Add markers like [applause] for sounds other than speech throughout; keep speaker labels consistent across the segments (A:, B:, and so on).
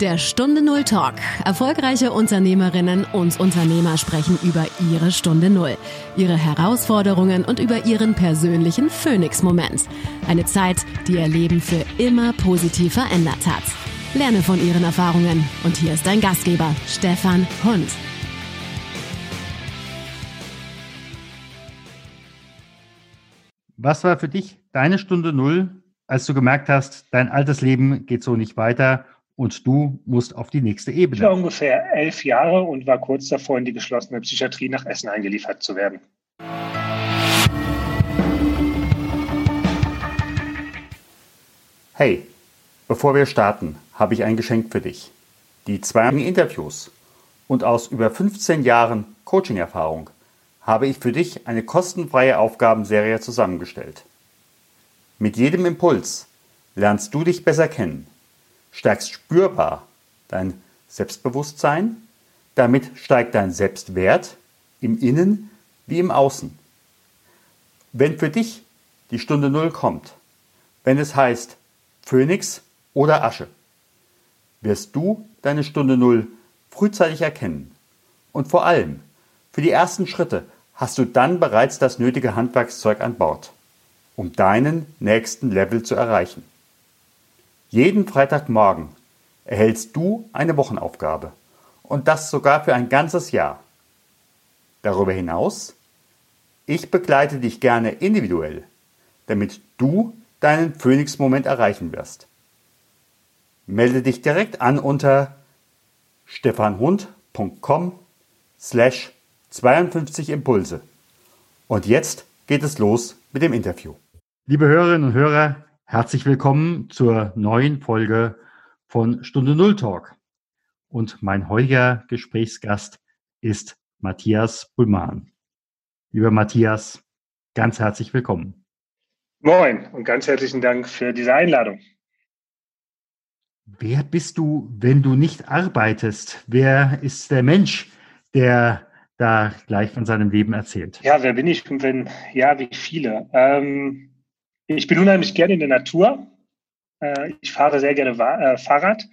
A: Der Stunde Null Talk. Erfolgreiche Unternehmerinnen und Unternehmer sprechen über ihre Stunde Null, ihre Herausforderungen und über ihren persönlichen Phoenix-Moment. Eine Zeit, die ihr Leben für immer positiv verändert hat. Lerne von ihren Erfahrungen. Und hier ist dein Gastgeber, Stefan Hund.
B: Was war für dich deine Stunde Null, als du gemerkt hast, dein altes Leben geht so nicht weiter und du musst auf die nächste Ebene.
C: Ich war ungefähr elf Jahre und war kurz davor, in die geschlossene Psychiatrie nach Essen eingeliefert zu werden.
B: Hey, bevor wir starten, habe ich ein Geschenk für dich. Die zwei Interviews und aus über 15 Jahren Coaching-Erfahrung habe ich für dich eine kostenfreie Aufgabenserie zusammengestellt. Mit jedem Impuls lernst du dich besser kennen steigst spürbar dein Selbstbewusstsein, damit steigt dein Selbstwert im Innen wie im Außen. Wenn für dich die Stunde Null kommt, wenn es heißt Phönix oder Asche, wirst du deine Stunde Null frühzeitig erkennen. Und vor allem, für die ersten Schritte hast du dann bereits das nötige Handwerkszeug an Bord, um deinen nächsten Level zu erreichen. Jeden Freitagmorgen erhältst du eine Wochenaufgabe und das sogar für ein ganzes Jahr. Darüber hinaus, ich begleite dich gerne individuell, damit du deinen Phoenix-Moment erreichen wirst. Melde dich direkt an unter stefanhund.com slash 52 Impulse. Und jetzt geht es los mit dem Interview. Liebe Hörerinnen und Hörer, Herzlich willkommen zur neuen Folge von Stunde Null Talk. Und mein heutiger Gesprächsgast ist Matthias Bullmann. Lieber Matthias, ganz herzlich willkommen.
C: Moin und ganz herzlichen Dank für diese Einladung.
B: Wer bist du, wenn du nicht arbeitest? Wer ist der Mensch, der da gleich von seinem Leben erzählt?
C: Ja, wer bin ich und wenn, ja, wie viele? Ähm ich bin unheimlich gerne in der Natur. Äh, ich fahre sehr gerne äh, Fahrrad.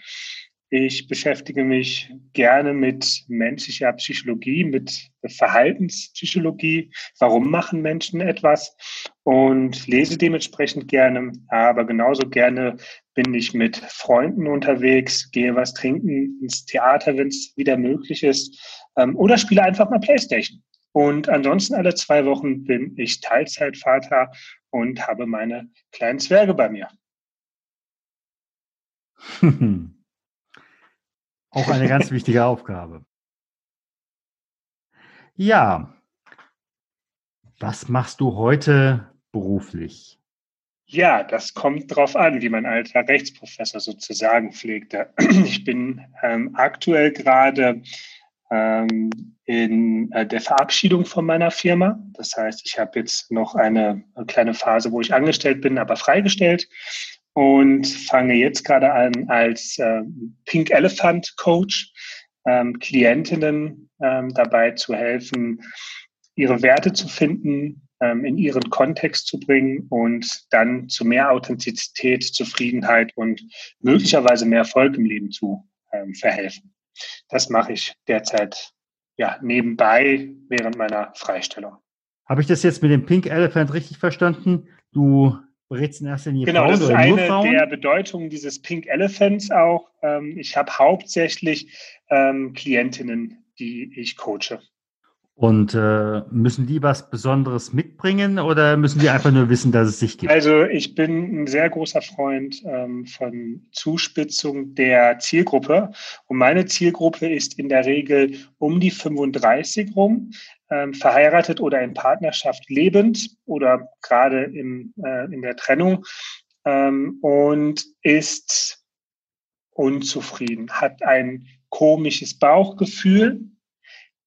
C: Ich beschäftige mich gerne mit menschlicher Psychologie, mit Verhaltenspsychologie. Warum machen Menschen etwas? Und lese dementsprechend gerne. Aber genauso gerne bin ich mit Freunden unterwegs, gehe was trinken, ins Theater, wenn es wieder möglich ist. Ähm, oder spiele einfach mal Playstation. Und ansonsten alle zwei Wochen bin ich Teilzeitvater und habe meine kleinen Zwerge bei mir. [laughs]
B: Auch eine ganz wichtige Aufgabe. Ja, was machst du heute beruflich?
C: Ja, das kommt drauf an, wie mein alter Rechtsprofessor sozusagen pflegte. [clears throat] Ich bin ähm, aktuell gerade ähm, in äh, der Verabschiedung von meiner Firma. Das heißt, ich habe jetzt noch eine, eine kleine Phase, wo ich angestellt bin, aber freigestellt und fange jetzt gerade an als äh, Pink Elephant Coach, ähm, Klientinnen ähm, dabei zu helfen, ihre Werte zu finden, ähm, in ihren Kontext zu bringen und dann zu mehr Authentizität, Zufriedenheit und möglicherweise mehr Erfolg im Leben zu ähm, verhelfen. Das mache ich derzeit ja, nebenbei während meiner Freistellung.
B: Habe ich das jetzt mit dem Pink Elephant richtig verstanden? Du berätst in erster Linie
C: genau,
B: Frauen
C: das ist eine
B: Frauen?
C: der Bedeutungen dieses Pink Elephants auch. Ähm, ich habe hauptsächlich ähm, Klientinnen, die ich coache.
B: Und äh, müssen die was Besonderes mitbringen oder müssen die einfach nur wissen, dass es sich gibt?
C: Also ich bin ein sehr großer Freund ähm, von Zuspitzung der Zielgruppe. Und meine Zielgruppe ist in der Regel um die 35 rum, ähm, verheiratet oder in Partnerschaft lebend oder gerade im, äh, in der Trennung ähm, und ist unzufrieden, hat ein komisches Bauchgefühl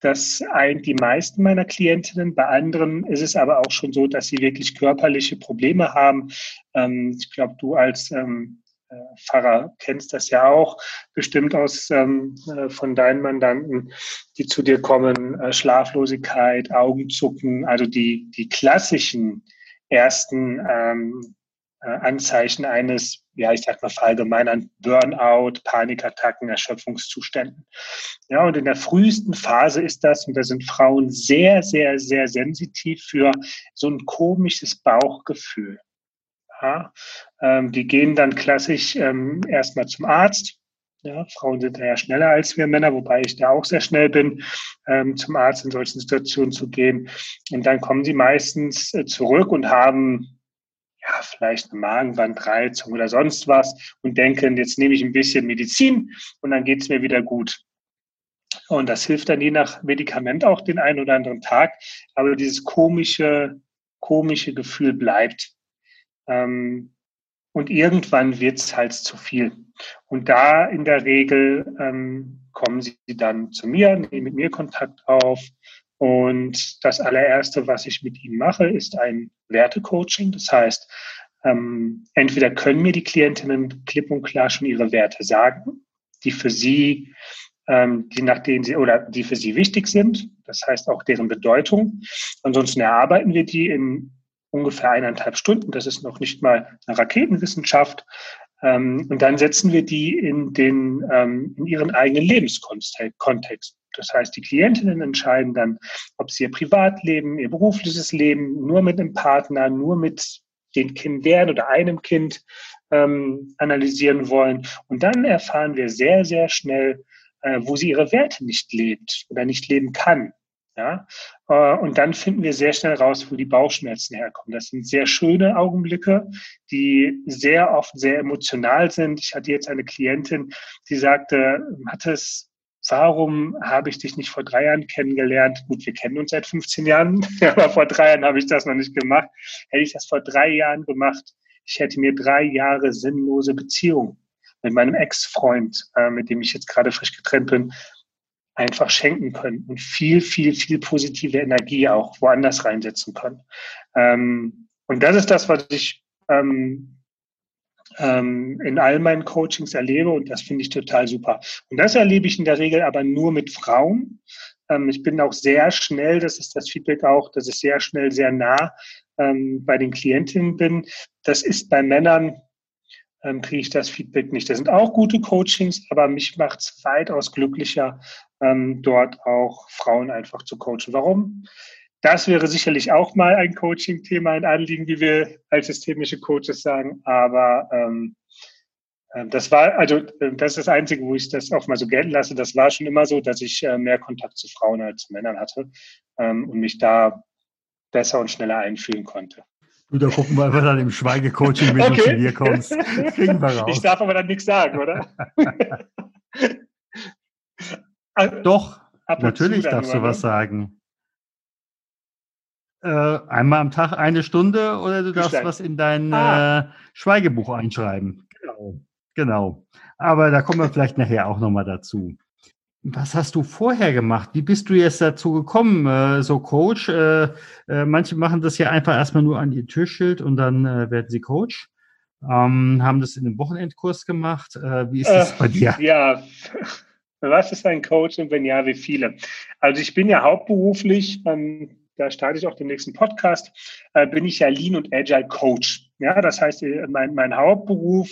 C: das eint die meisten meiner Klientinnen. Bei anderen ist es aber auch schon so, dass sie wirklich körperliche Probleme haben. Ähm, ich glaube, du als ähm, äh, Pfarrer kennst das ja auch bestimmt aus ähm, äh, von deinen Mandanten, die zu dir kommen, äh, Schlaflosigkeit, Augenzucken, also die, die klassischen ersten ähm, äh, Anzeichen eines, ja, ich sag mal verallgemeinern Burnout, Panikattacken, Erschöpfungszuständen. Ja, und in der frühesten Phase ist das, und da sind Frauen sehr, sehr, sehr sensitiv für so ein komisches Bauchgefühl. Ja, ähm, die gehen dann klassisch ähm, erstmal zum Arzt. Ja, Frauen sind da ja schneller als wir Männer, wobei ich da auch sehr schnell bin, ähm, zum Arzt in solchen Situationen zu gehen. Und dann kommen sie meistens äh, zurück und haben ja, vielleicht eine Magenwandreizung oder sonst was und denken, jetzt nehme ich ein bisschen Medizin und dann geht es mir wieder gut. Und das hilft dann je nach Medikament auch den einen oder anderen Tag. Aber dieses komische, komische Gefühl bleibt. Ähm, und irgendwann wird es halt zu viel. Und da in der Regel ähm, kommen sie dann zu mir, nehmen mit mir Kontakt auf. Und das allererste, was ich mit ihnen mache, ist ein Wertecoaching. Das heißt, ähm, entweder können mir die Klientinnen klipp und klar schon ihre Werte sagen, die für sie, ähm, die nach denen sie oder die für sie wichtig sind. Das heißt auch deren Bedeutung. Ansonsten erarbeiten wir die in ungefähr eineinhalb Stunden. Das ist noch nicht mal eine Raketenwissenschaft. Ähm, und dann setzen wir die in den, ähm, in ihren eigenen Lebenskontext. Das heißt, die Klientinnen entscheiden dann, ob sie ihr Privatleben, ihr berufliches Leben nur mit einem Partner, nur mit den Kindern oder einem Kind ähm, analysieren wollen. Und dann erfahren wir sehr, sehr schnell, äh, wo sie ihre Werte nicht lebt oder nicht leben kann. Ja? Äh, und dann finden wir sehr schnell raus, wo die Bauchschmerzen herkommen. Das sind sehr schöne Augenblicke, die sehr oft sehr emotional sind. Ich hatte jetzt eine Klientin, die sagte, Mathis, warum habe ich dich nicht vor drei Jahren kennengelernt? Gut, wir kennen uns seit 15 Jahren, [laughs] aber vor drei Jahren habe ich das noch nicht gemacht. Hätte ich das vor drei Jahren gemacht, ich hätte mir drei Jahre sinnlose Beziehung mit meinem Ex-Freund, äh, mit dem ich jetzt gerade frisch getrennt bin, einfach schenken können und viel, viel, viel positive Energie auch woanders reinsetzen können. Ähm, und das ist das, was ich ähm, ähm, in all meinen Coachings erlebe und das finde ich total super. Und das erlebe ich in der Regel aber nur mit Frauen. Ähm, ich bin auch sehr schnell, das ist das Feedback auch, dass ich sehr schnell, sehr nah ähm, bei den Klientinnen bin. Das ist bei Männern ähm, kriege ich das Feedback nicht. Das sind auch gute Coachings, aber mich macht es weitaus glücklicher, ähm, dort auch Frauen einfach zu coachen. Warum? Das wäre sicherlich auch mal ein Coaching-Thema, ein Anliegen, wie wir als systemische Coaches sagen. Aber ähm, äh, das war, also äh, das ist das Einzige, wo ich das auch mal so gelten lasse. Das war schon immer so, dass ich äh, mehr Kontakt zu Frauen als zu Männern hatte ähm, und mich da besser und schneller einfühlen konnte.
B: Du, da gucken wir einfach dann im Schweigecoaching, wenn okay. du zu mir kommst. [laughs]
C: Kriegen wir raus. Ich darf aber dann nichts sagen, oder? [laughs]
B: Doch, natürlich darfst du was ne? sagen. Äh, einmal am Tag eine Stunde oder du darfst was in dein ah. äh, Schweigebuch einschreiben. Genau. Genau. Aber da kommen wir vielleicht nachher auch nochmal dazu. Was hast du vorher gemacht? Wie bist du jetzt dazu gekommen, äh, so Coach? Äh, äh, manche machen das ja einfach erstmal nur an ihr Türschild und dann äh, werden sie Coach. Ähm, haben das in einem Wochenendkurs gemacht. Wie ist das bei dir?
C: Ja, [laughs] was ist ein Coach und wenn ja, wie viele? Also ich bin ja hauptberuflich ähm, da starte ich auch den nächsten Podcast, äh, bin ich ja Lean und Agile Coach. Ja, das heißt, äh, mein, mein Hauptberuf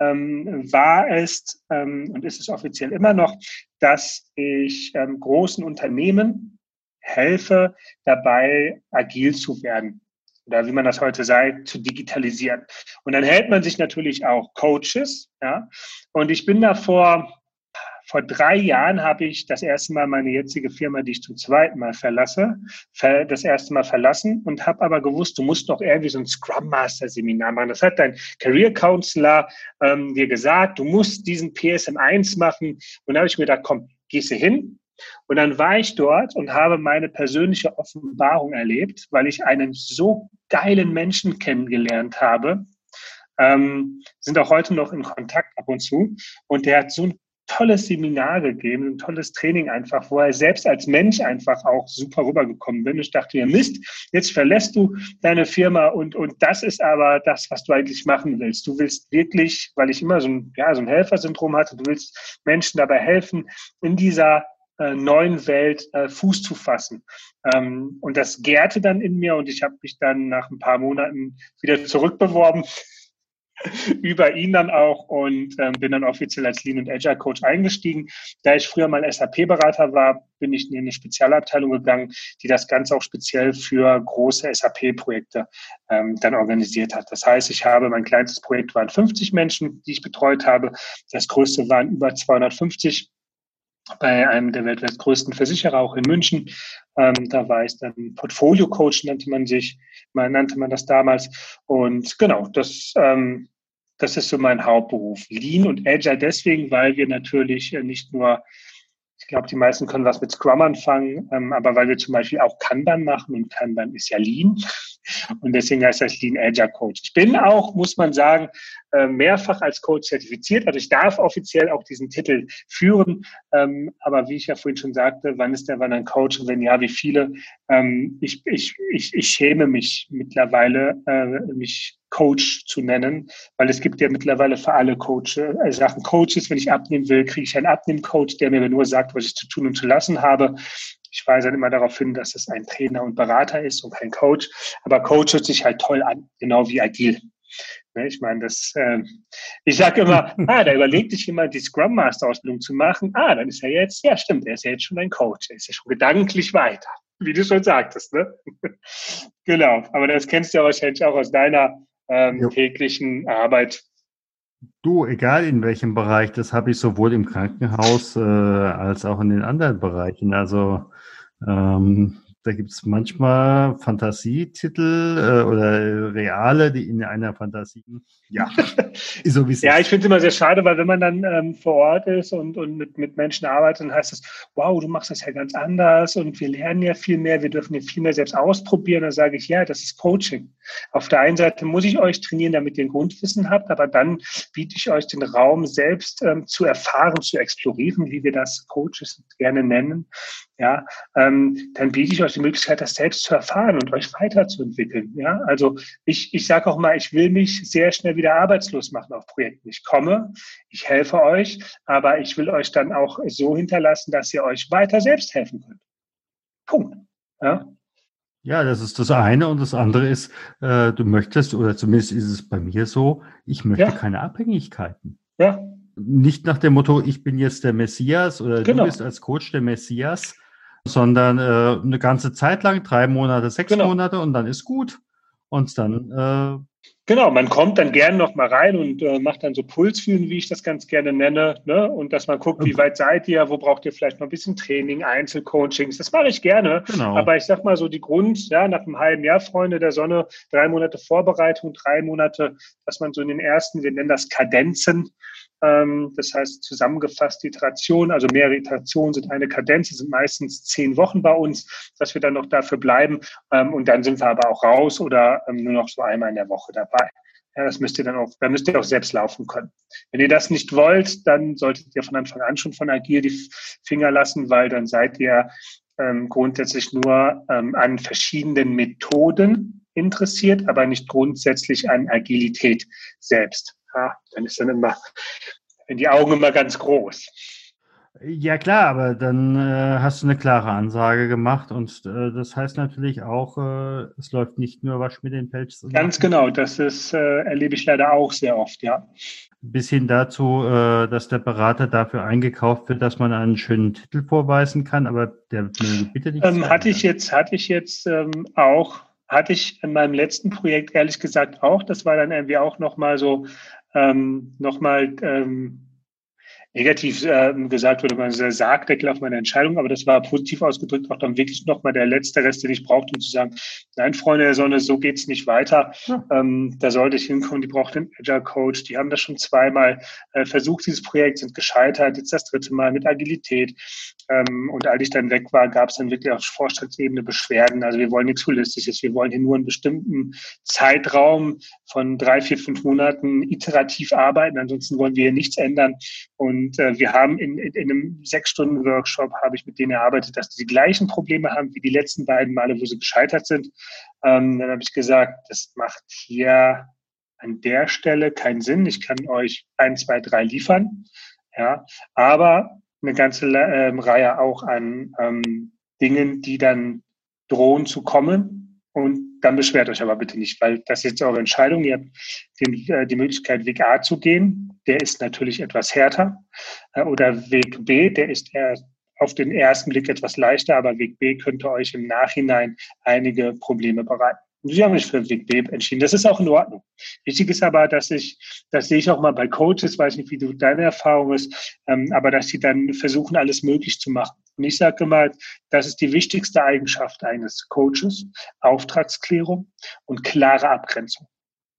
C: ähm, war es ähm, und ist es offiziell immer noch, dass ich ähm, großen Unternehmen helfe, dabei agil zu werden oder wie man das heute sagt, zu digitalisieren. Und dann hält man sich natürlich auch Coaches. Ja, und ich bin da vor vor drei Jahren habe ich das erste Mal meine jetzige Firma, die ich zum zweiten Mal verlasse, das erste Mal verlassen und habe aber gewusst, du musst noch irgendwie so ein Scrum Master Seminar machen. Das hat dein Career Counselor ähm, dir gesagt, du musst diesen PSM 1 machen. Und da habe ich mir gedacht, komm, gehst du hin, und dann war ich dort und habe meine persönliche Offenbarung erlebt, weil ich einen so geilen Menschen kennengelernt habe. Ähm, sind auch heute noch in Kontakt ab und zu. Und der hat so ein tolles Seminar gegeben, ein tolles Training einfach, wo er selbst als Mensch einfach auch super rübergekommen bin. Ich dachte mir, Mist, jetzt verlässt du deine Firma und, und das ist aber das, was du eigentlich machen willst. Du willst wirklich, weil ich immer so ein, ja, so ein Helfersyndrom hatte, du willst Menschen dabei helfen, in dieser äh, neuen Welt äh, Fuß zu fassen. Ähm, und das gärte dann in mir und ich habe mich dann nach ein paar Monaten wieder zurückbeworben [laughs] über ihn dann auch und ähm, bin dann offiziell als Lean und Agile Coach eingestiegen. Da ich früher mal SAP-Berater war, bin ich in eine Spezialabteilung gegangen, die das Ganze auch speziell für große SAP-Projekte ähm, dann organisiert hat. Das heißt, ich habe mein kleinstes Projekt waren 50 Menschen, die ich betreut habe. Das größte waren über 250 bei einem der weltweit größten Versicherer, auch in München. Ähm, da war ich dann Portfolio-Coach, nannte man sich, man nannte man das damals. Und genau, das, ähm, das ist so mein Hauptberuf. Lean und Agile deswegen, weil wir natürlich äh, nicht nur ich glaube, die meisten können was mit Scrum anfangen, ähm, aber weil wir zum Beispiel auch Kanban machen und Kanban ist ja Lean und deswegen heißt das Lean Agile Coach. Ich bin auch, muss man sagen, äh, mehrfach als Coach zertifiziert. Also ich darf offiziell auch diesen Titel führen. Ähm, aber wie ich ja vorhin schon sagte, wann ist der wann ein Coach und wenn ja, wie viele? Ähm, ich, ich, ich, ich schäme mich mittlerweile, äh, mich Coach zu nennen, weil es gibt ja mittlerweile für alle Coach, äh, Sachen Coaches. Wenn ich abnehmen will, kriege ich einen Abnehmcoach, der mir nur sagt, was ich zu tun und zu lassen habe. Ich weise dann immer darauf hin, dass es ein Trainer und Berater ist und kein Coach. Aber Coach hört sich halt toll an, genau wie agil. Ne, ich meine, das, äh, ich sage immer, [laughs] ah, da überlegt sich jemand, die Scrum Master Ausbildung zu machen. Ah, dann ist er jetzt, ja stimmt, er ist ja jetzt schon ein Coach. Er ist ja schon gedanklich weiter, wie du schon sagtest. Ne? [laughs] genau, aber das kennst du ja wahrscheinlich auch aus deiner ähm, täglichen Arbeit.
B: Du, egal in welchem Bereich, das habe ich sowohl im Krankenhaus äh, als auch in den anderen Bereichen. Also ähm, da gibt es manchmal Fantasietitel äh, oder reale, die in einer Fantasie. [laughs]
C: Ja, so wie es Ja, ich finde es immer sehr schade, weil wenn man dann ähm, vor Ort ist und, und mit, mit Menschen arbeitet, dann heißt es, wow, du machst das ja ganz anders und wir lernen ja viel mehr, wir dürfen ja viel mehr selbst ausprobieren. Dann sage ich, ja, das ist Coaching. Auf der einen Seite muss ich euch trainieren, damit ihr ein Grundwissen habt, aber dann biete ich euch den Raum, selbst ähm, zu erfahren, zu explorieren, wie wir das Coaches gerne nennen ja, ähm, dann biete ich euch die Möglichkeit, das selbst zu erfahren und euch weiterzuentwickeln. Ja, also ich, ich sage auch mal, ich will mich sehr schnell wieder arbeitslos machen auf Projekten. Ich komme, ich helfe euch, aber ich will euch dann auch so hinterlassen, dass ihr euch weiter selbst helfen könnt. Punkt. Ja.
B: Ja, das ist das eine. Und das andere ist, äh, du möchtest, oder zumindest ist es bei mir so, ich möchte ja. keine Abhängigkeiten. Ja. Nicht nach dem Motto, ich bin jetzt der Messias oder genau. du bist als Coach der Messias, sondern äh, eine ganze Zeit lang, drei Monate, sechs genau. Monate und dann ist gut. Und dann. Äh,
C: genau, man kommt dann gerne noch mal rein und äh, macht dann so Pulsfühlen, wie ich das ganz gerne nenne. Ne? Und dass man guckt, wie weit seid ihr, wo braucht ihr vielleicht noch ein bisschen Training, Einzelcoachings. Das mache ich gerne. Genau. Aber ich sag mal so die Grund, ja, nach einem halben Jahr, Freunde der Sonne, drei Monate Vorbereitung, drei Monate, dass man so in den ersten, wir nennen das Kadenzen, das heißt zusammengefasst Iteration, also mehrere Iterationen sind eine Kadenz, sind meistens zehn Wochen bei uns, dass wir dann noch dafür bleiben. Ähm, und dann sind wir aber auch raus oder ähm, nur noch so einmal in der Woche dabei. Ja, das müsst ihr dann auch, da müsst ihr auch selbst laufen können. Wenn ihr das nicht wollt, dann solltet ihr von Anfang an schon von Agil die Finger lassen, weil dann seid ihr ähm, grundsätzlich nur ähm, an verschiedenen Methoden interessiert, aber nicht grundsätzlich an Agilität selbst ja, dann ist dann immer, in die Augen immer ganz groß.
B: Ja klar, aber dann äh, hast du eine klare Ansage gemacht und äh, das heißt natürlich auch, äh, es läuft nicht nur Wasch mit den Pelz.
C: Ganz genau, das ist, äh, erlebe ich leider auch sehr oft, ja.
B: Bis hin dazu, äh, dass der Berater dafür eingekauft wird, dass man einen schönen Titel vorweisen kann, aber der bitte
C: nicht. Ähm, hatte ich jetzt, hatte ich jetzt ähm, auch, hatte ich in meinem letzten Projekt ehrlich gesagt auch. Das war dann irgendwie auch nochmal so ähm, nochmal ähm, negativ äh, gesagt wurde, man Sargdeckel auf meine Entscheidung, aber das war positiv ausgedrückt auch dann wirklich nochmal der letzte Rest, den ich brauchte, um zu sagen, nein, Freunde der Sonne, so geht's nicht weiter. Ja. Ähm, da sollte ich hinkommen, die braucht den Agile Coach, die haben das schon zweimal äh, versucht, dieses Projekt, sind gescheitert, jetzt das dritte Mal mit Agilität. Ähm, und als ich dann weg war, gab es dann wirklich auf Vorstandsebene Beschwerden. Also wir wollen nichts Holistisches, wir wollen hier nur einen bestimmten Zeitraum von drei, vier, fünf Monaten iterativ arbeiten, ansonsten wollen wir hier nichts ändern. Und äh, wir haben in, in, in einem Sechs-Stunden-Workshop, habe ich mit denen erarbeitet, dass die gleichen Probleme haben wie die letzten beiden Male, wo sie gescheitert sind. Ähm, dann habe ich gesagt, das macht hier an der Stelle keinen Sinn. Ich kann euch ein, zwei, drei liefern. Ja, aber eine ganze ähm, Reihe auch an ähm, Dingen, die dann drohen zu kommen. Und dann beschwert euch aber bitte nicht, weil das ist jetzt eure Entscheidung. Ihr habt den, äh, die Möglichkeit, Weg A zu gehen. Der ist natürlich etwas härter. Äh, oder Weg B, der ist eher auf den ersten Blick etwas leichter, aber Weg B könnte euch im Nachhinein einige Probleme bereiten. Sie haben sich für Weg B entschieden. Das ist auch in Ordnung. Wichtig ist aber, dass ich, das sehe ich auch mal bei Coaches, weiß nicht, wie du deine Erfahrung ist, ähm, aber dass sie dann versuchen, alles möglich zu machen. Und ich sage immer, das ist die wichtigste Eigenschaft eines Coaches, Auftragsklärung und klare Abgrenzung.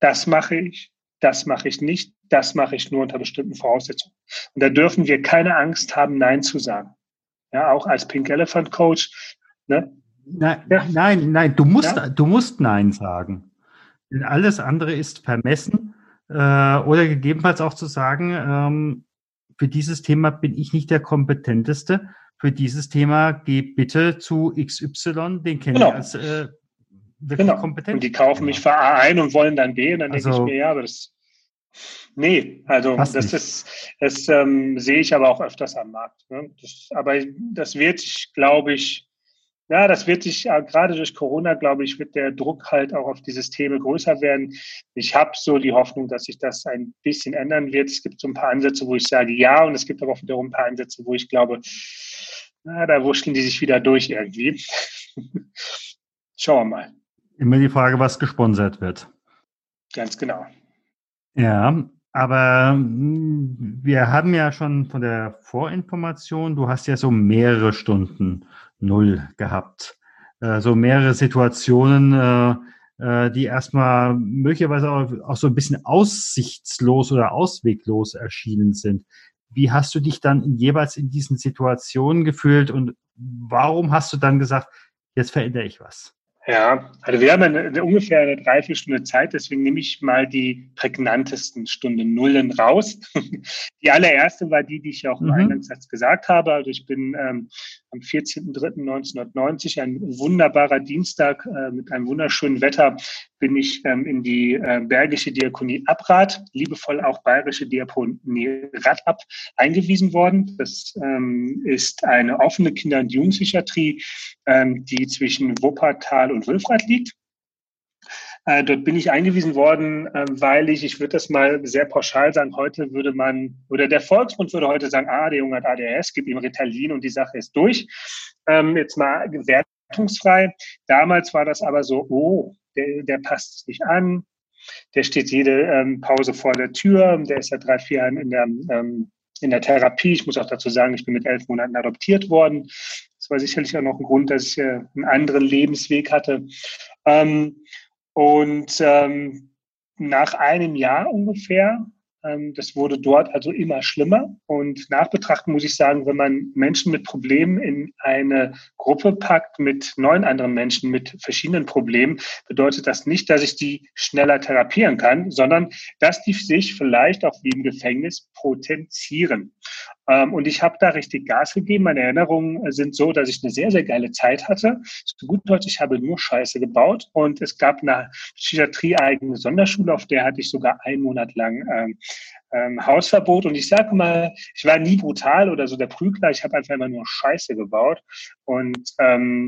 C: Das mache ich, das mache ich nicht, das mache ich nur unter bestimmten Voraussetzungen. Und da dürfen wir keine Angst haben, Nein zu sagen. Ja, auch als Pink Elephant Coach, ne,
B: Nein, ja. nein, nein, du musst, ja? du musst Nein sagen. Denn alles andere ist vermessen äh, oder gegebenenfalls auch zu sagen, ähm, für dieses Thema bin ich nicht der Kompetenteste. Für dieses Thema geh bitte zu XY, den kenne genau. ich als äh,
C: wirklich genau. kompetent. Und die kaufen mich für A ein und wollen dann B und dann also, denke ich mir, ja, aber das Nee, also das nicht. ist, das ähm, sehe ich aber auch öfters am Markt. Ne? Das, aber das wird glaube ich, ja, das wird sich äh, gerade durch Corona, glaube ich, wird der Druck halt auch auf die Systeme größer werden. Ich habe so die Hoffnung, dass sich das ein bisschen ändern wird. Es gibt so ein paar Ansätze, wo ich sage ja, und es gibt aber auch wiederum ein paar Ansätze, wo ich glaube, na, da wurschteln die sich wieder durch irgendwie. [laughs] Schauen wir mal.
B: Immer die Frage, was gesponsert wird.
C: Ganz genau.
B: Ja, aber hm, wir haben ja schon von der Vorinformation, du hast ja so mehrere Stunden Null gehabt. Äh, so mehrere Situationen, äh, äh, die erstmal möglicherweise auch, auch so ein bisschen aussichtslos oder ausweglos erschienen sind. Wie hast du dich dann jeweils in diesen Situationen gefühlt und warum hast du dann gesagt, jetzt verändere ich was?
C: Ja, also wir haben eine, ungefähr eine Dreiviertelstunde Zeit, deswegen nehme ich mal die prägnantesten Stunden Nullen raus. [laughs] Die allererste war die, die ich ja auch im mhm. Eingangssatz gesagt habe. Also ich bin ähm, am 14.03.1990, ein wunderbarer Dienstag äh, mit einem wunderschönen Wetter, bin ich ähm, in die äh, Bergische Diakonie Abrad, liebevoll auch Bayerische Diakonie Radab, eingewiesen worden. Das ähm, ist eine offene Kinder- und Jugendpsychiatrie, ähm, die zwischen Wuppertal und Wülfrath liegt. Äh, dort bin ich eingewiesen worden, äh, weil ich, ich würde das mal sehr pauschal sagen, heute würde man, oder der Volksmund würde heute sagen, ah, der Junge hat ADS, gib ihm Ritalin und die Sache ist durch. Ähm, jetzt mal wertungsfrei. Damals war das aber so, oh, der, der passt nicht an, der steht jede ähm, Pause vor der Tür, der ist seit drei, vier Jahren in der, ähm, in der Therapie. Ich muss auch dazu sagen, ich bin mit elf Monaten adoptiert worden. Das war sicherlich auch noch ein Grund, dass ich äh, einen anderen Lebensweg hatte. Ähm, und ähm, nach einem Jahr ungefähr, das wurde dort also immer schlimmer. Und nachbetrachten muss ich sagen, wenn man Menschen mit Problemen in eine Gruppe packt mit neun anderen Menschen mit verschiedenen Problemen, bedeutet das nicht, dass ich die schneller therapieren kann, sondern dass die sich vielleicht auch wie im Gefängnis potenzieren. Ähm, und ich habe da richtig Gas gegeben. Meine Erinnerungen sind so, dass ich eine sehr, sehr geile Zeit hatte. Zu gut Deutsch, ich habe nur Scheiße gebaut. Und es gab eine Psychiatrie-eigene Sonderschule, auf der hatte ich sogar einen Monat lang ähm, ähm, Hausverbot. Und ich sage mal, ich war nie brutal oder so der Prügler. Ich habe einfach immer nur Scheiße gebaut. Und ähm,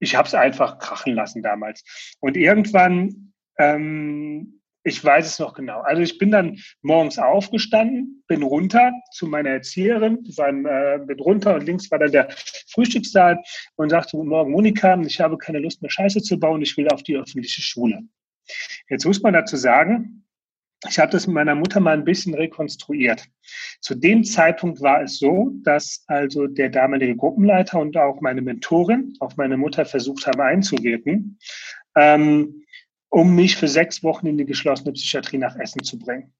C: ich habe es einfach krachen lassen damals. Und irgendwann ähm, ich weiß es noch genau. Also ich bin dann morgens aufgestanden, bin runter zu meiner Erzieherin, dann, äh, bin runter und links war dann der Frühstückssaal und sagte, guten Morgen Monika, ich habe keine Lust mehr Scheiße zu bauen, ich will auf die öffentliche Schule. Jetzt muss man dazu sagen, ich habe das mit meiner Mutter mal ein bisschen rekonstruiert. Zu dem Zeitpunkt war es so, dass also der damalige Gruppenleiter und auch meine Mentorin auf meine Mutter versucht haben einzuwirken. Ähm, um mich für sechs Wochen in die geschlossene Psychiatrie nach Essen zu bringen.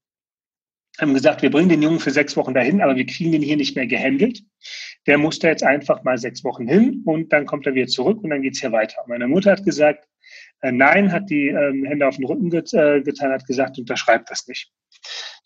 C: Haben gesagt, wir bringen den Jungen für sechs Wochen dahin, aber wir kriegen den hier nicht mehr gehandelt. Der muss da jetzt einfach mal sechs Wochen hin und dann kommt er wieder zurück und dann geht's hier weiter. Meine Mutter hat gesagt, äh, nein, hat die ähm, Hände auf den Rücken get, äh, getan, hat gesagt, unterschreibt das nicht.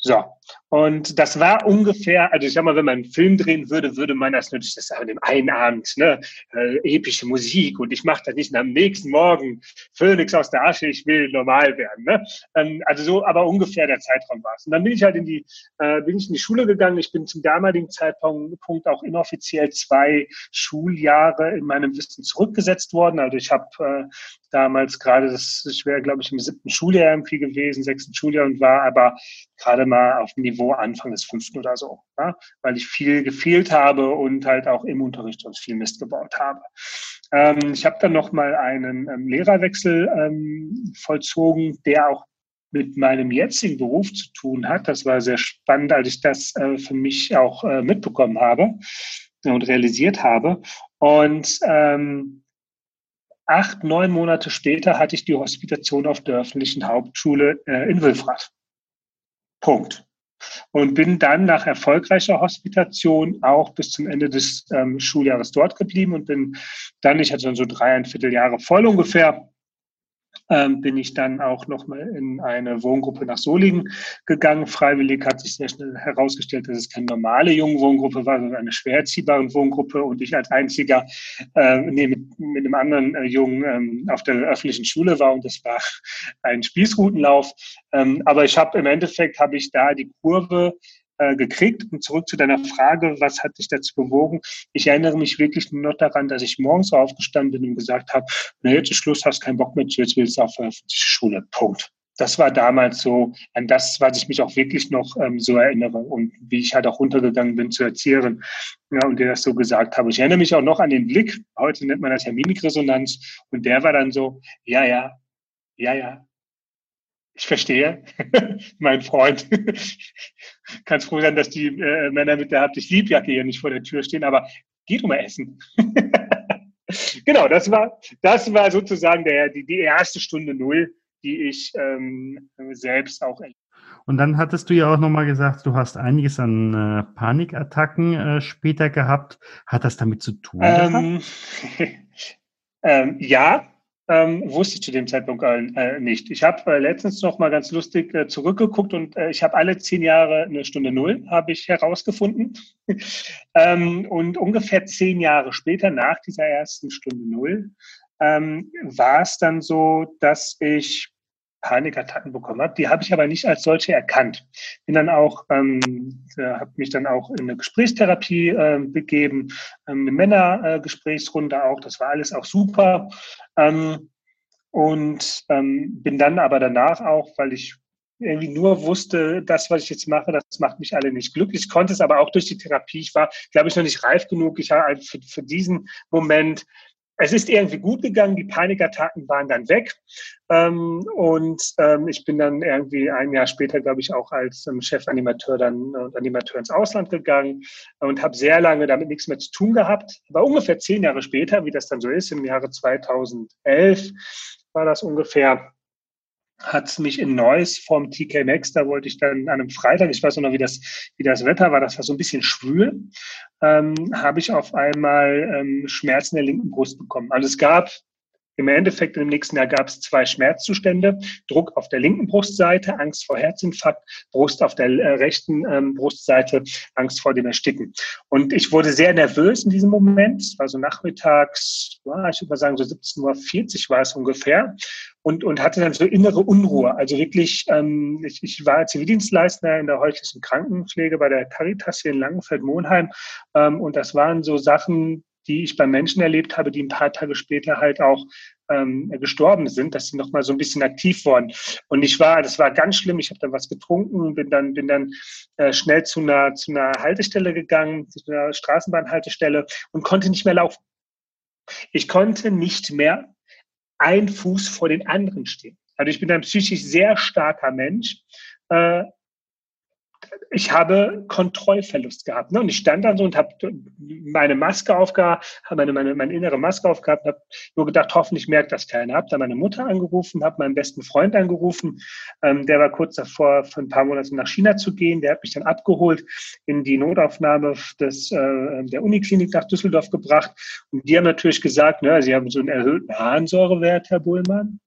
C: So, und das war ungefähr, also ich sag mal, wenn man einen Film drehen würde, würde man das natürlich, das an dem einen Abend, ne, äh, epische Musik und ich mache das nicht am nächsten Morgen, Phönix aus der Asche, ich will normal werden, ne? Ähm, also so, aber ungefähr der Zeitraum war es. Und dann bin ich halt in die, äh, bin ich in die Schule gegangen. Ich bin zum damaligen Zeitpunkt auch inoffiziell zwei Schuljahre in meinem Wissen zurückgesetzt worden. Also ich habe äh, damals gerade, das ich wäre, glaube ich, im siebten Schuljahr irgendwie gewesen, sechsten Schuljahr und war aber gerade mal auf dem Niveau Anfang des fünften oder so, ja? weil ich viel gefehlt habe und halt auch im Unterricht sonst viel Mist gebaut habe. Ähm, ich habe dann noch mal einen ähm, Lehrerwechsel ähm, vollzogen, der auch mit meinem jetzigen Beruf zu tun hat. Das war sehr spannend, als ich das äh, für mich auch äh, mitbekommen habe und realisiert habe. Und ähm, acht, neun Monate später hatte ich die Hospitation auf der öffentlichen Hauptschule äh, in Wilfrath. Punkt. Und bin dann nach erfolgreicher Hospitation auch bis zum Ende des ähm, Schuljahres dort geblieben und bin dann, ich hatte dann so dreieinviertel Jahre voll ungefähr, ähm, bin ich dann auch nochmal in eine Wohngruppe nach Solingen gegangen. Freiwillig hat sich sehr schnell herausgestellt, dass es keine normale Jungwohngruppe war, sondern eine schwer erziehbare Wohngruppe und ich als einziger äh, nee, mit, mit einem anderen äh, Jungen ähm, auf der öffentlichen Schule war und das war ein Spießrutenlauf. Ähm, aber ich habe im Endeffekt habe ich da die Kurve äh, gekriegt. Und zurück zu deiner Frage, was hat dich dazu bewogen? Ich erinnere mich wirklich nur noch daran, dass ich morgens aufgestanden bin und gesagt habe, na, jetzt ist Schluss, hast keinen Bock mehr, jetzt willst du auf die Schule. Punkt. Das war damals so an das, was ich mich auch wirklich noch ähm, so erinnere und wie ich halt auch runtergegangen bin zur Erzieherin ja, und dir das so gesagt habe. Ich erinnere mich auch noch an den Blick, heute nennt man das ja Mimikresonanz und der war dann so, ja, ja, ja, ja, ich verstehe, [laughs] mein Freund. [laughs] Kannst froh sein, dass die äh, Männer mit der Hab dich Liebjacke hier nicht vor der Tür stehen, aber geht um Essen. [laughs] genau, das war, das war sozusagen der, die, die erste Stunde Null, die ich ähm, selbst auch
B: und dann hattest du ja auch nochmal gesagt, du hast einiges an äh, Panikattacken äh, später gehabt. Hat das damit zu tun?
C: Ähm, ähm, ja, ähm, wusste ich zu dem Zeitpunkt äh, nicht. Ich habe äh, letztens noch mal ganz lustig äh, zurückgeguckt und äh, ich habe alle zehn Jahre eine Stunde Null, habe ich herausgefunden. [laughs] ähm, und ungefähr zehn Jahre später, nach dieser ersten Stunde Null, ähm, war es dann so, dass ich Panikattacken bekommen habe. Die habe ich aber nicht als solche erkannt. Bin dann auch, ähm, habe mich dann auch in eine Gesprächstherapie äh, begeben, ähm, eine Männergesprächsrunde äh, auch. Das war alles auch super. Ähm, und ähm, bin dann aber danach auch, weil ich irgendwie nur wusste, das, was ich jetzt mache, das macht mich alle nicht glücklich. Ich konnte es aber auch durch die Therapie. Ich war, glaube ich, noch nicht reif genug. Ich habe für, für diesen Moment es ist irgendwie gut gegangen, die Panikattacken waren dann weg. Ähm, und ähm, ich bin dann irgendwie ein Jahr später, glaube ich, auch als ähm, Chefanimateur dann und Animateur ins Ausland gegangen und habe sehr lange damit nichts mehr zu tun gehabt. Aber ungefähr zehn Jahre später, wie das dann so ist, im Jahre 2011 war das ungefähr, hat mich in Neuss vom TK Max, da wollte ich dann an einem Freitag, ich weiß noch, wie das, wie das Wetter war, das war so ein bisschen schwül, ähm, habe ich auf einmal ähm, Schmerzen in der linken Brust bekommen. Also es gab im Endeffekt im nächsten Jahr gab es zwei Schmerzzustände. Druck auf der linken Brustseite, Angst vor Herzinfarkt, Brust auf der äh, rechten ähm, Brustseite, Angst vor dem Ersticken. Und ich wurde sehr nervös in diesem Moment. Es war so nachmittags, ja, ich würde mal sagen so 17.40 Uhr war es ungefähr. Und, und hatte dann so innere Unruhe. Also wirklich, ähm, ich, ich war Zivildienstleister in der häuslichen Krankenpflege bei der Caritas hier in Langenfeld-Monheim. Ähm, und das waren so Sachen, die ich bei Menschen erlebt habe, die ein paar Tage später halt auch ähm, gestorben sind, dass sie noch mal so ein bisschen aktiv wurden. Und ich war, das war ganz schlimm. Ich habe dann was getrunken, bin dann, bin dann äh, schnell zu einer, zu einer Haltestelle gegangen, zu einer Straßenbahnhaltestelle und konnte nicht mehr laufen. Ich konnte nicht mehr ein Fuß vor den anderen stehen. Also ich bin ein psychisch sehr starker Mensch. Äh, ich habe Kontrollverlust gehabt. Ne? Und ich stand dann so und habe meine Maske aufgehabt, habe meine, meine, meine innere Maske aufgehabt, habe nur gedacht, hoffentlich merkt das keiner. Habe dann meine Mutter angerufen, habe meinen besten Freund angerufen. Ähm, der war kurz davor, für ein paar Monate nach China zu gehen. Der hat mich dann abgeholt, in die Notaufnahme des, äh, der Uniklinik nach Düsseldorf gebracht. Und die haben natürlich gesagt, ne, sie haben so einen erhöhten Harnsäurewert, Herr Bullmann.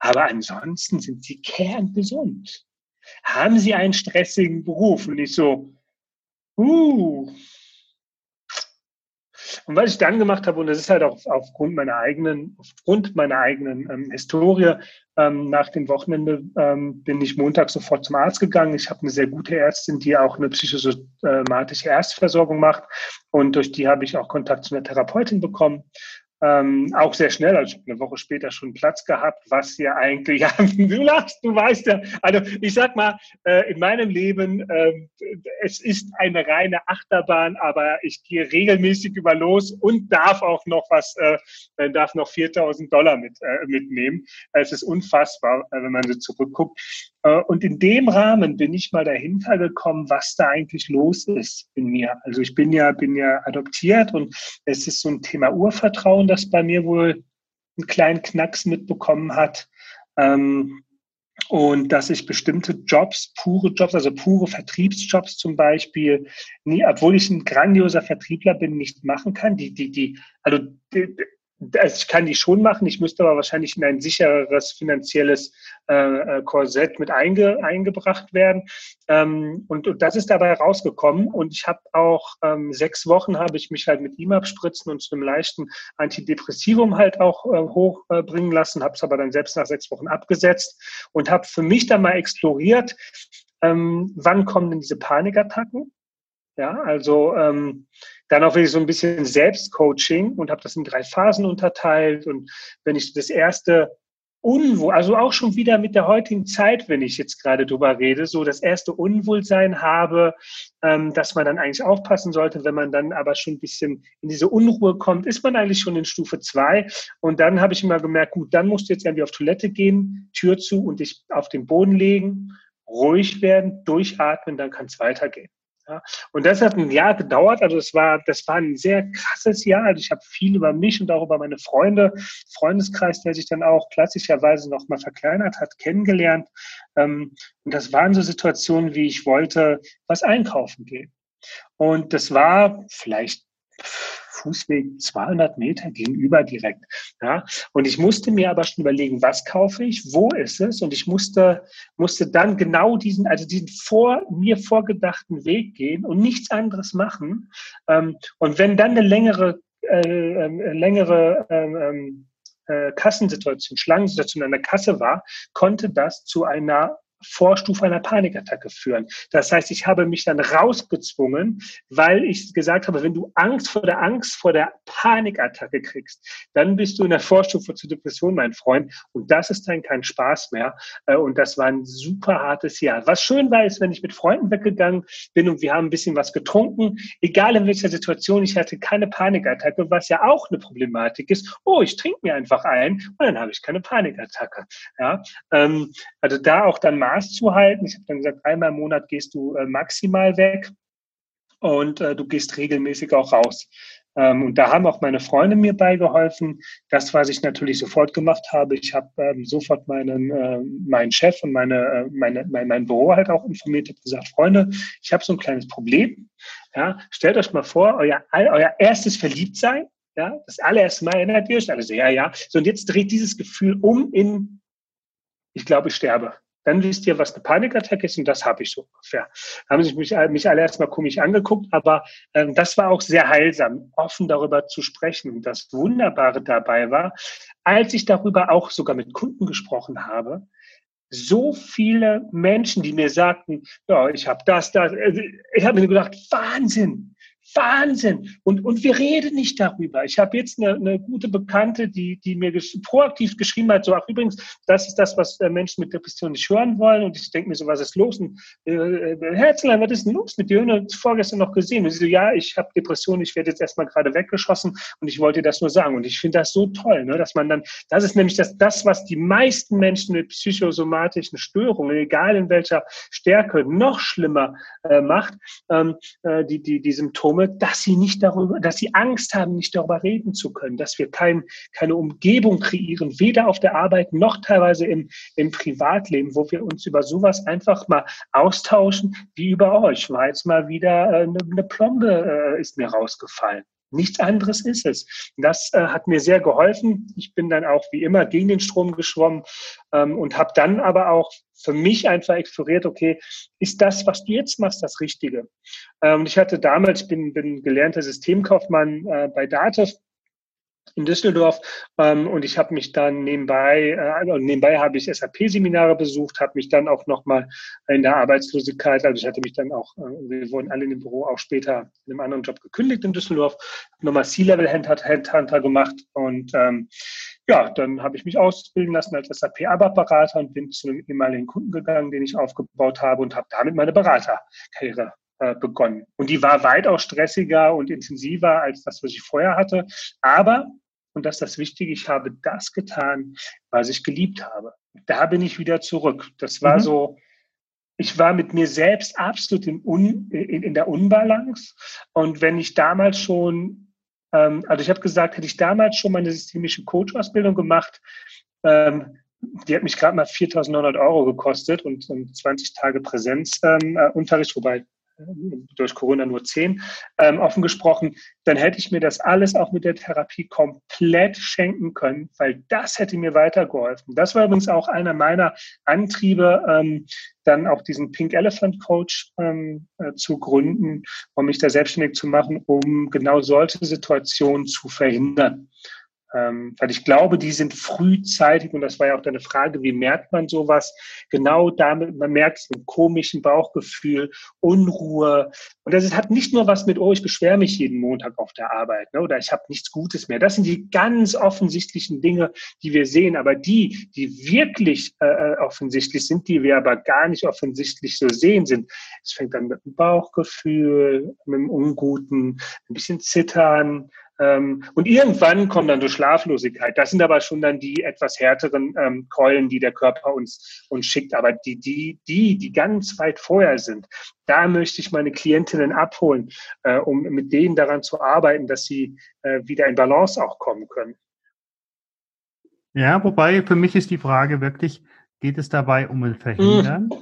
C: Aber ansonsten sind sie kerngesund haben Sie einen stressigen Beruf? Und ich so, uh. Und was ich dann gemacht habe, und das ist halt auch aufgrund meiner eigenen, aufgrund meiner eigenen ähm, Historie, ähm, nach dem Wochenende ähm, bin ich Montag sofort zum Arzt gegangen. Ich habe eine sehr gute Ärztin, die auch eine psychosomatische Erstversorgung macht. Und durch die habe ich auch Kontakt zu einer Therapeutin bekommen. Ähm, auch sehr schnell, also eine Woche später schon Platz gehabt, was ja eigentlich, [laughs] ja, du lachst, du weißt ja, also ich sag mal, äh, in meinem Leben, äh, es ist eine reine Achterbahn, aber ich gehe regelmäßig über los und darf auch noch was, äh, darf noch 4000 Dollar mit, äh, mitnehmen. Es ist unfassbar, äh, wenn man so zurückguckt. Äh, und in dem Rahmen bin ich mal dahinter gekommen, was da eigentlich los ist in mir. Also ich bin ja, bin ja adoptiert und es ist so ein Thema Urvertrauen, das bei mir wohl einen kleinen Knacks mitbekommen hat. Ähm, und dass ich bestimmte Jobs, pure Jobs, also pure Vertriebsjobs zum Beispiel, nie, obwohl ich ein grandioser Vertriebler bin, nicht machen kann. Die, die, die, also die, also ich kann die schon machen, ich müsste aber wahrscheinlich in ein sichereres finanzielles äh, äh, Korsett mit einge, eingebracht werden. Ähm, und, und das ist dabei rausgekommen. Und ich habe auch ähm, sechs Wochen habe ich mich halt mit ihm abspritzen und zu einem leichten Antidepressivum halt auch äh, hochbringen äh, lassen, habe es aber dann selbst nach sechs Wochen abgesetzt und habe für mich dann mal exploriert, ähm, wann kommen denn diese Panikattacken? Ja, also ähm, dann auch wirklich so ein bisschen Selbstcoaching und habe das in drei Phasen unterteilt. Und wenn ich das erste Unwohl, also auch schon wieder mit der heutigen Zeit, wenn ich jetzt gerade drüber rede, so das erste Unwohlsein habe, ähm, dass man dann eigentlich aufpassen sollte, wenn man dann aber schon ein bisschen in diese Unruhe kommt, ist man eigentlich schon in Stufe zwei. Und dann habe ich immer gemerkt, gut, dann musst du jetzt irgendwie auf Toilette gehen, Tür zu und dich auf den Boden legen, ruhig werden, durchatmen, dann kann es weitergehen. Ja, und das hat ein Jahr gedauert. Also es war, das war ein sehr krasses Jahr. Also ich habe viel über mich und auch über meine Freunde, Freundeskreis, der sich dann auch klassischerweise noch mal verkleinert hat, kennengelernt. Ähm, und das waren so Situationen, wie ich wollte, was einkaufen gehen. Und das war vielleicht Fußweg 200 Meter gegenüber direkt. Ja? Und ich musste mir aber schon überlegen, was kaufe ich, wo ist es? Und ich musste, musste dann genau diesen, also diesen vor mir vorgedachten Weg gehen und nichts anderes machen. Ähm, und wenn dann eine längere, äh, äh, längere ähm, ähm, äh, Kassensituation, Schlangensituation an der Kasse war, konnte das zu einer Vorstufe einer Panikattacke führen. Das heißt, ich habe mich dann rausgezwungen, weil ich gesagt habe, wenn du Angst vor der Angst vor der Panikattacke kriegst, dann bist du in der Vorstufe zur Depression, mein Freund. Und das ist dann kein Spaß mehr. Äh, und das war ein super hartes Jahr. Was schön war, ist, wenn ich mit Freunden weggegangen bin und wir haben ein bisschen was getrunken, egal in welcher Situation, ich hatte keine Panikattacke, was ja auch eine Problematik ist. Oh, ich trinke mir einfach ein und dann habe ich keine Panikattacke. Ja, ähm, also da auch dann mal Maß zu halten. Ich habe dann gesagt, einmal im Monat gehst du äh, maximal weg und äh, du gehst regelmäßig auch raus. Ähm, und da haben auch meine Freunde mir beigeholfen. Das, was ich natürlich sofort gemacht habe, ich habe ähm, sofort meinen, äh, meinen Chef und meine, äh, meine, mein, mein Büro halt auch informiert, habe gesagt, Freunde, ich habe so ein kleines Problem. Ja, stellt euch mal vor, euer, euer erstes Verliebtsein, ja, das allererste Mal erinnert ihr euch alle so, ja, ja. So, und jetzt dreht dieses Gefühl um in, ich glaube, ich sterbe dann wisst ihr, was eine Panikattacke ist und das habe ich so ungefähr. Da haben sich mich, mich alle erstmal komisch angeguckt, aber ähm, das war auch sehr heilsam, offen darüber zu sprechen. Und das Wunderbare dabei war, als ich darüber auch sogar mit Kunden gesprochen habe, so viele Menschen, die mir sagten, ja, ich habe das, das. Äh, ich habe mir gedacht, Wahnsinn, Wahnsinn. Und, und wir reden nicht darüber. Ich habe jetzt eine, eine gute Bekannte, die, die mir gesch proaktiv geschrieben hat, so, ach übrigens, das ist das, was äh, Menschen mit Depression nicht hören wollen. Und ich denke mir so, was ist los? Und, äh, äh Herzlein, was ist denn los mit dir? Und ich vorgestern noch gesehen. Und sie so, ja, ich habe Depression, ich werde jetzt erstmal gerade weggeschossen und ich wollte dir das nur sagen. Und ich finde das so toll, ne, dass man dann, das ist nämlich das, das, was die meisten Menschen mit psychosomatischen Störungen, egal in welcher Stärke, noch schlimmer äh, macht, ähm, äh, die, die, die Symptome Symptome, dass sie nicht darüber, dass sie Angst haben, nicht darüber reden zu können, dass wir kein, keine Umgebung kreieren, weder auf der Arbeit noch teilweise im, im Privatleben, wo wir uns über sowas einfach mal austauschen, wie über euch. War jetzt mal wieder äh, eine, eine Plombe äh, ist mir rausgefallen. Nichts anderes ist es. Das äh, hat mir sehr geholfen. Ich bin dann auch wie immer gegen den Strom geschwommen ähm, und habe dann aber auch für mich einfach exploriert, okay, ist das, was du jetzt machst, das Richtige? Ähm, ich hatte damals, ich bin, bin gelernter Systemkaufmann äh, bei Datev in Düsseldorf. Ähm, und ich habe mich dann nebenbei, äh, also nebenbei habe ich SAP-Seminare besucht, habe mich dann auch nochmal in der Arbeitslosigkeit, also ich hatte mich dann auch, äh, wir wurden alle in dem Büro auch später in einem anderen Job gekündigt in Düsseldorf, nochmal C-Level-Headhunter gemacht und ähm, ja, dann habe ich mich ausbilden lassen als SAP-ABAP-Berater und bin zu einem ehemaligen Kunden gegangen, den ich aufgebaut habe und habe damit meine Beraterkarriere äh, begonnen. Und die war weitaus stressiger und intensiver als das, was ich vorher hatte. Aber und das ist das Wichtige, ich habe das getan, was ich geliebt habe. Da bin ich wieder zurück. Das war mhm. so, ich war mit mir selbst absolut in, Un, in, in der Unbalance. Und wenn ich damals schon, ähm, also ich habe gesagt, hätte ich damals schon meine systemische Coach-Ausbildung gemacht, ähm, die hat mich gerade mal 4.900 Euro gekostet und, und 20 Tage Präsenzunterricht, ähm, wobei durch Corona nur zehn, ähm, offen gesprochen, dann hätte ich mir das alles auch mit der Therapie komplett schenken können, weil das hätte mir weitergeholfen. Das war übrigens auch einer meiner Antriebe, ähm, dann auch diesen Pink Elephant Coach ähm, äh, zu gründen, um mich da selbstständig zu machen, um genau solche Situationen zu verhindern. Ähm, weil ich glaube, die sind frühzeitig, und das war ja auch deine Frage, wie merkt man sowas? Genau damit, man merkt es mit komischen Bauchgefühl, Unruhe. Und das hat nicht nur was mit, oh, ich beschwere mich jeden Montag auf der Arbeit ne, oder ich habe nichts Gutes mehr. Das sind die ganz offensichtlichen Dinge, die wir sehen. Aber die, die wirklich äh, äh offensichtlich sind, die wir aber gar nicht offensichtlich so sehen, sind, es fängt dann mit dem Bauchgefühl, mit dem Unguten, ein bisschen Zittern, und irgendwann kommt dann die Schlaflosigkeit. Das sind aber schon dann die etwas härteren ähm, Keulen, die der Körper uns, uns schickt. Aber die, die, die, die ganz weit vorher sind, da möchte ich meine Klientinnen abholen, äh, um mit denen daran zu arbeiten, dass sie äh, wieder in Balance auch kommen können.
B: Ja, wobei für mich ist die Frage wirklich, geht es dabei um ein Verhindern? Mhm.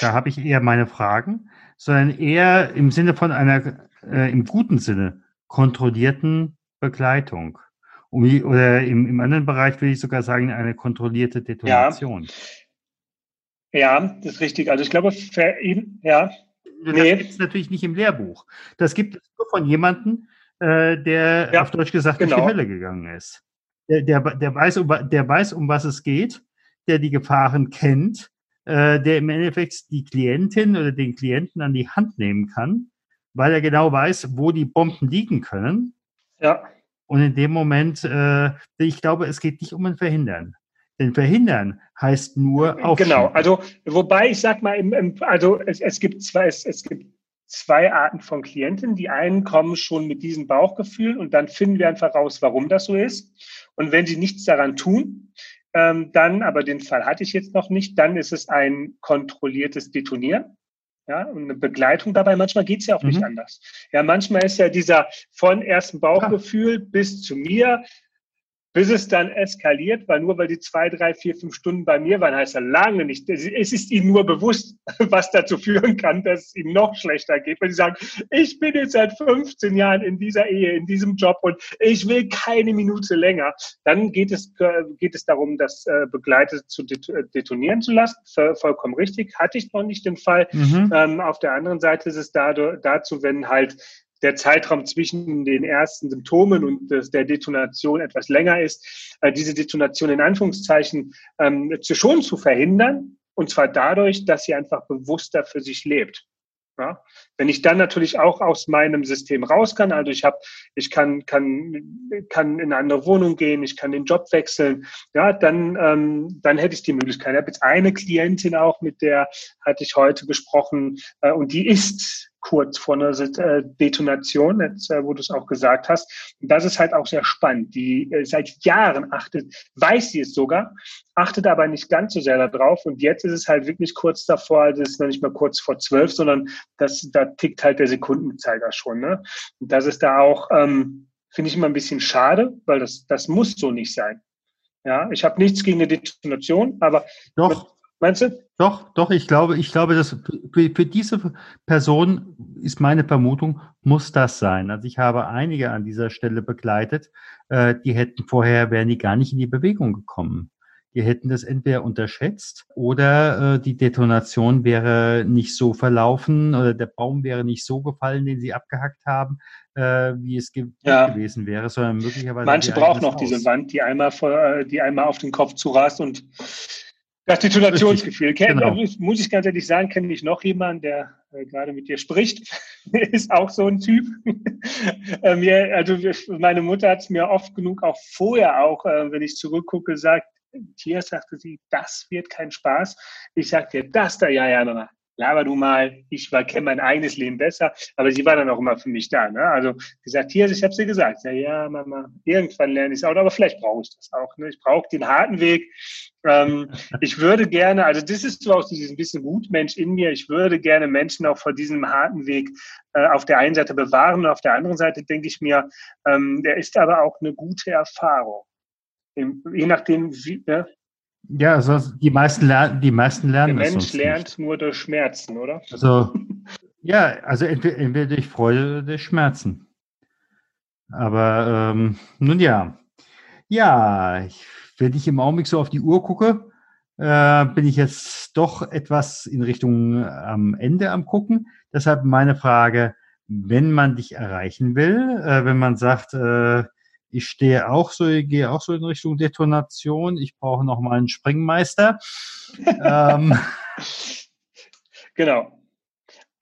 B: Da habe ich eher meine Fragen, sondern eher im Sinne von einer, äh, im guten Sinne kontrollierten Begleitung. Oder im, im anderen Bereich würde ich sogar sagen, eine kontrollierte Detonation.
C: Ja, ja das ist richtig. Also ich glaube, für ihn, ja.
B: Das nee. gibt es natürlich nicht im Lehrbuch. Das gibt es nur von jemandem, äh, der ja, auf Deutsch gesagt genau. durch die Hölle gegangen ist. Der, der, der, weiß, um, der weiß, um was es geht, der die Gefahren kennt, äh, der im Endeffekt die Klientin oder den Klienten an die Hand nehmen kann weil er genau weiß, wo die Bomben liegen können.
C: Ja.
B: Und in dem Moment, äh, ich glaube, es geht nicht um ein Verhindern. Denn verhindern heißt nur
C: auf. Genau, also wobei ich sag mal, im, im, also es, es gibt zwei, es, es gibt zwei Arten von Klienten. Die einen kommen schon mit diesem Bauchgefühl und dann finden wir einfach raus, warum das so ist. Und wenn sie nichts daran tun, ähm, dann, aber den Fall hatte ich jetzt noch nicht, dann ist es ein kontrolliertes Detonieren ja, und eine Begleitung dabei. Manchmal geht es ja auch mhm. nicht anders. Ja, manchmal ist ja dieser von ersten Bauchgefühl ja. bis zu mir, bis es dann eskaliert, weil nur weil die zwei, drei, vier, fünf Stunden bei mir waren, heißt er lange nicht. Es ist ihnen nur bewusst, [laughs] was dazu führen kann, dass es ihnen noch schlechter geht. Wenn sie sagen, ich bin jetzt seit 15 Jahren in dieser Ehe, in diesem Job und ich will keine Minute länger, dann geht es, geht es darum, das äh, begleitet zu äh, detonieren zu lassen. Vollkommen richtig. Hatte ich noch nicht den Fall. Mhm. Ähm, auf der anderen Seite ist es dazu, wenn halt der Zeitraum zwischen den ersten Symptomen und der Detonation etwas länger ist, äh, diese Detonation in Anführungszeichen ähm, zu schon zu verhindern. Und zwar dadurch, dass sie einfach bewusster für sich lebt. Ja? Wenn ich dann natürlich auch aus meinem System raus kann, also ich habe, ich kann, kann, kann in eine andere Wohnung gehen, ich kann den Job wechseln, ja, dann, ähm, dann hätte ich die Möglichkeit. Ich habe jetzt eine Klientin auch, mit der hatte ich heute gesprochen, äh, und die ist kurz vor einer äh, Detonation, jetzt, äh, wo du es auch gesagt hast. Und das ist halt auch sehr spannend. Die äh, seit Jahren achtet, weiß sie es sogar, achtet aber nicht ganz so sehr darauf. Und jetzt ist es halt wirklich kurz davor, also es ist noch nicht mal kurz vor zwölf, sondern das, da tickt halt der Sekundenzeiger schon. Ne? Und das ist da auch, ähm, finde ich immer ein bisschen schade, weil das, das muss so nicht sein. Ja, ich habe nichts gegen eine Detonation, aber
B: doch. Meinst du? Doch, doch, ich glaube, ich glaube, dass für, für, diese Person ist meine Vermutung, muss das sein. Also ich habe einige an dieser Stelle begleitet, äh, die hätten vorher, wären die gar nicht in die Bewegung gekommen. die hätten das entweder unterschätzt oder äh, die Detonation wäre nicht so verlaufen oder der Baum wäre nicht so gefallen, den sie abgehackt haben, äh, wie es ge ja. gewesen wäre, sondern möglicherweise.
C: Manche brauchen noch diese Wand, die einmal, vor, äh, die einmal auf den Kopf zurast und das Detonationsgefühl. Genau. Muss ich ganz ehrlich sagen, kenne ich noch jemanden, der äh, gerade mit dir spricht. [laughs] ist auch so ein Typ. [laughs] äh, also meine Mutter hat es mir oft genug auch vorher auch, äh, wenn ich zurückgucke, gesagt, Tier sagte sie, das wird kein Spaß. Ich sagte, das da, ja, ja, Mama, laber du mal, ich war kenne mein eigenes Leben besser, aber sie war dann auch immer für mich da. Ne? Also gesagt, hier, ich habe dir gesagt, ja, ja, Mama, irgendwann lerne ich es auch, aber vielleicht brauche ich das auch. Ne? Ich brauche den harten Weg. Ähm, [laughs] ich würde gerne, also das ist so auch dieses bisschen Gutmensch in mir, ich würde gerne Menschen auch vor diesem harten Weg äh, auf der einen Seite bewahren und auf der anderen Seite denke ich mir, ähm, der ist aber auch eine gute Erfahrung. Je nachdem, wie, ne?
B: Ja, also die meisten lernen, die meisten lernen
C: Der Mensch lernt nicht. nur durch Schmerzen, oder?
B: Also, ja, also entweder, entweder durch Freude oder durch Schmerzen. Aber ähm, nun ja. Ja, ich, wenn ich im Augenblick so auf die Uhr gucke, äh, bin ich jetzt doch etwas in Richtung am Ende am gucken. Deshalb meine Frage, wenn man dich erreichen will, äh, wenn man sagt, äh, ich stehe auch so, ich gehe auch so in Richtung Detonation. Ich brauche noch mal einen Springmeister. [laughs] ähm,
C: genau.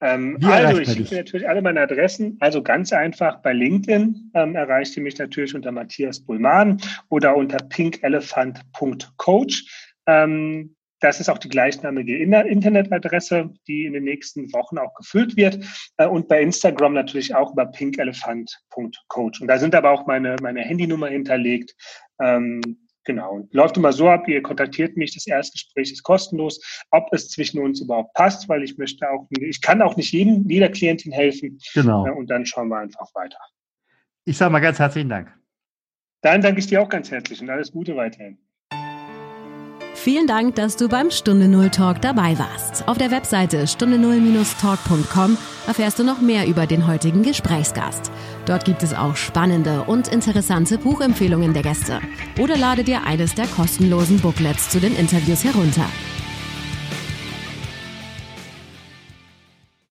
C: Ähm, also, ich schicke natürlich alle meine Adressen. Also ganz einfach bei LinkedIn ähm, erreicht ihr mich natürlich unter Matthias Bullmann oder unter pinkelephant.coach. Ähm, das ist auch die gleichnamige Internetadresse, die in den nächsten Wochen auch gefüllt wird. Äh, und bei Instagram natürlich auch über pinkelephant.coach. Und da sind aber auch meine, meine Handynummer hinterlegt. Ähm, genau. Läuft immer so ab, ihr kontaktiert mich, das Erstgespräch ist kostenlos, ob es zwischen uns überhaupt passt, weil ich möchte auch, ich kann auch nicht jedem, jeder Klientin helfen.
B: Genau.
C: Äh, und dann schauen wir einfach weiter.
B: Ich sage mal ganz herzlichen Dank.
C: Dann danke ich dir auch ganz herzlich und alles Gute weiterhin.
A: Vielen Dank, dass du beim Stunde Null Talk dabei warst. Auf der Webseite stunde null-talk.com erfährst du noch mehr über den heutigen Gesprächsgast. Dort gibt es auch spannende und interessante Buchempfehlungen der Gäste. Oder lade dir eines der kostenlosen Booklets zu den Interviews herunter.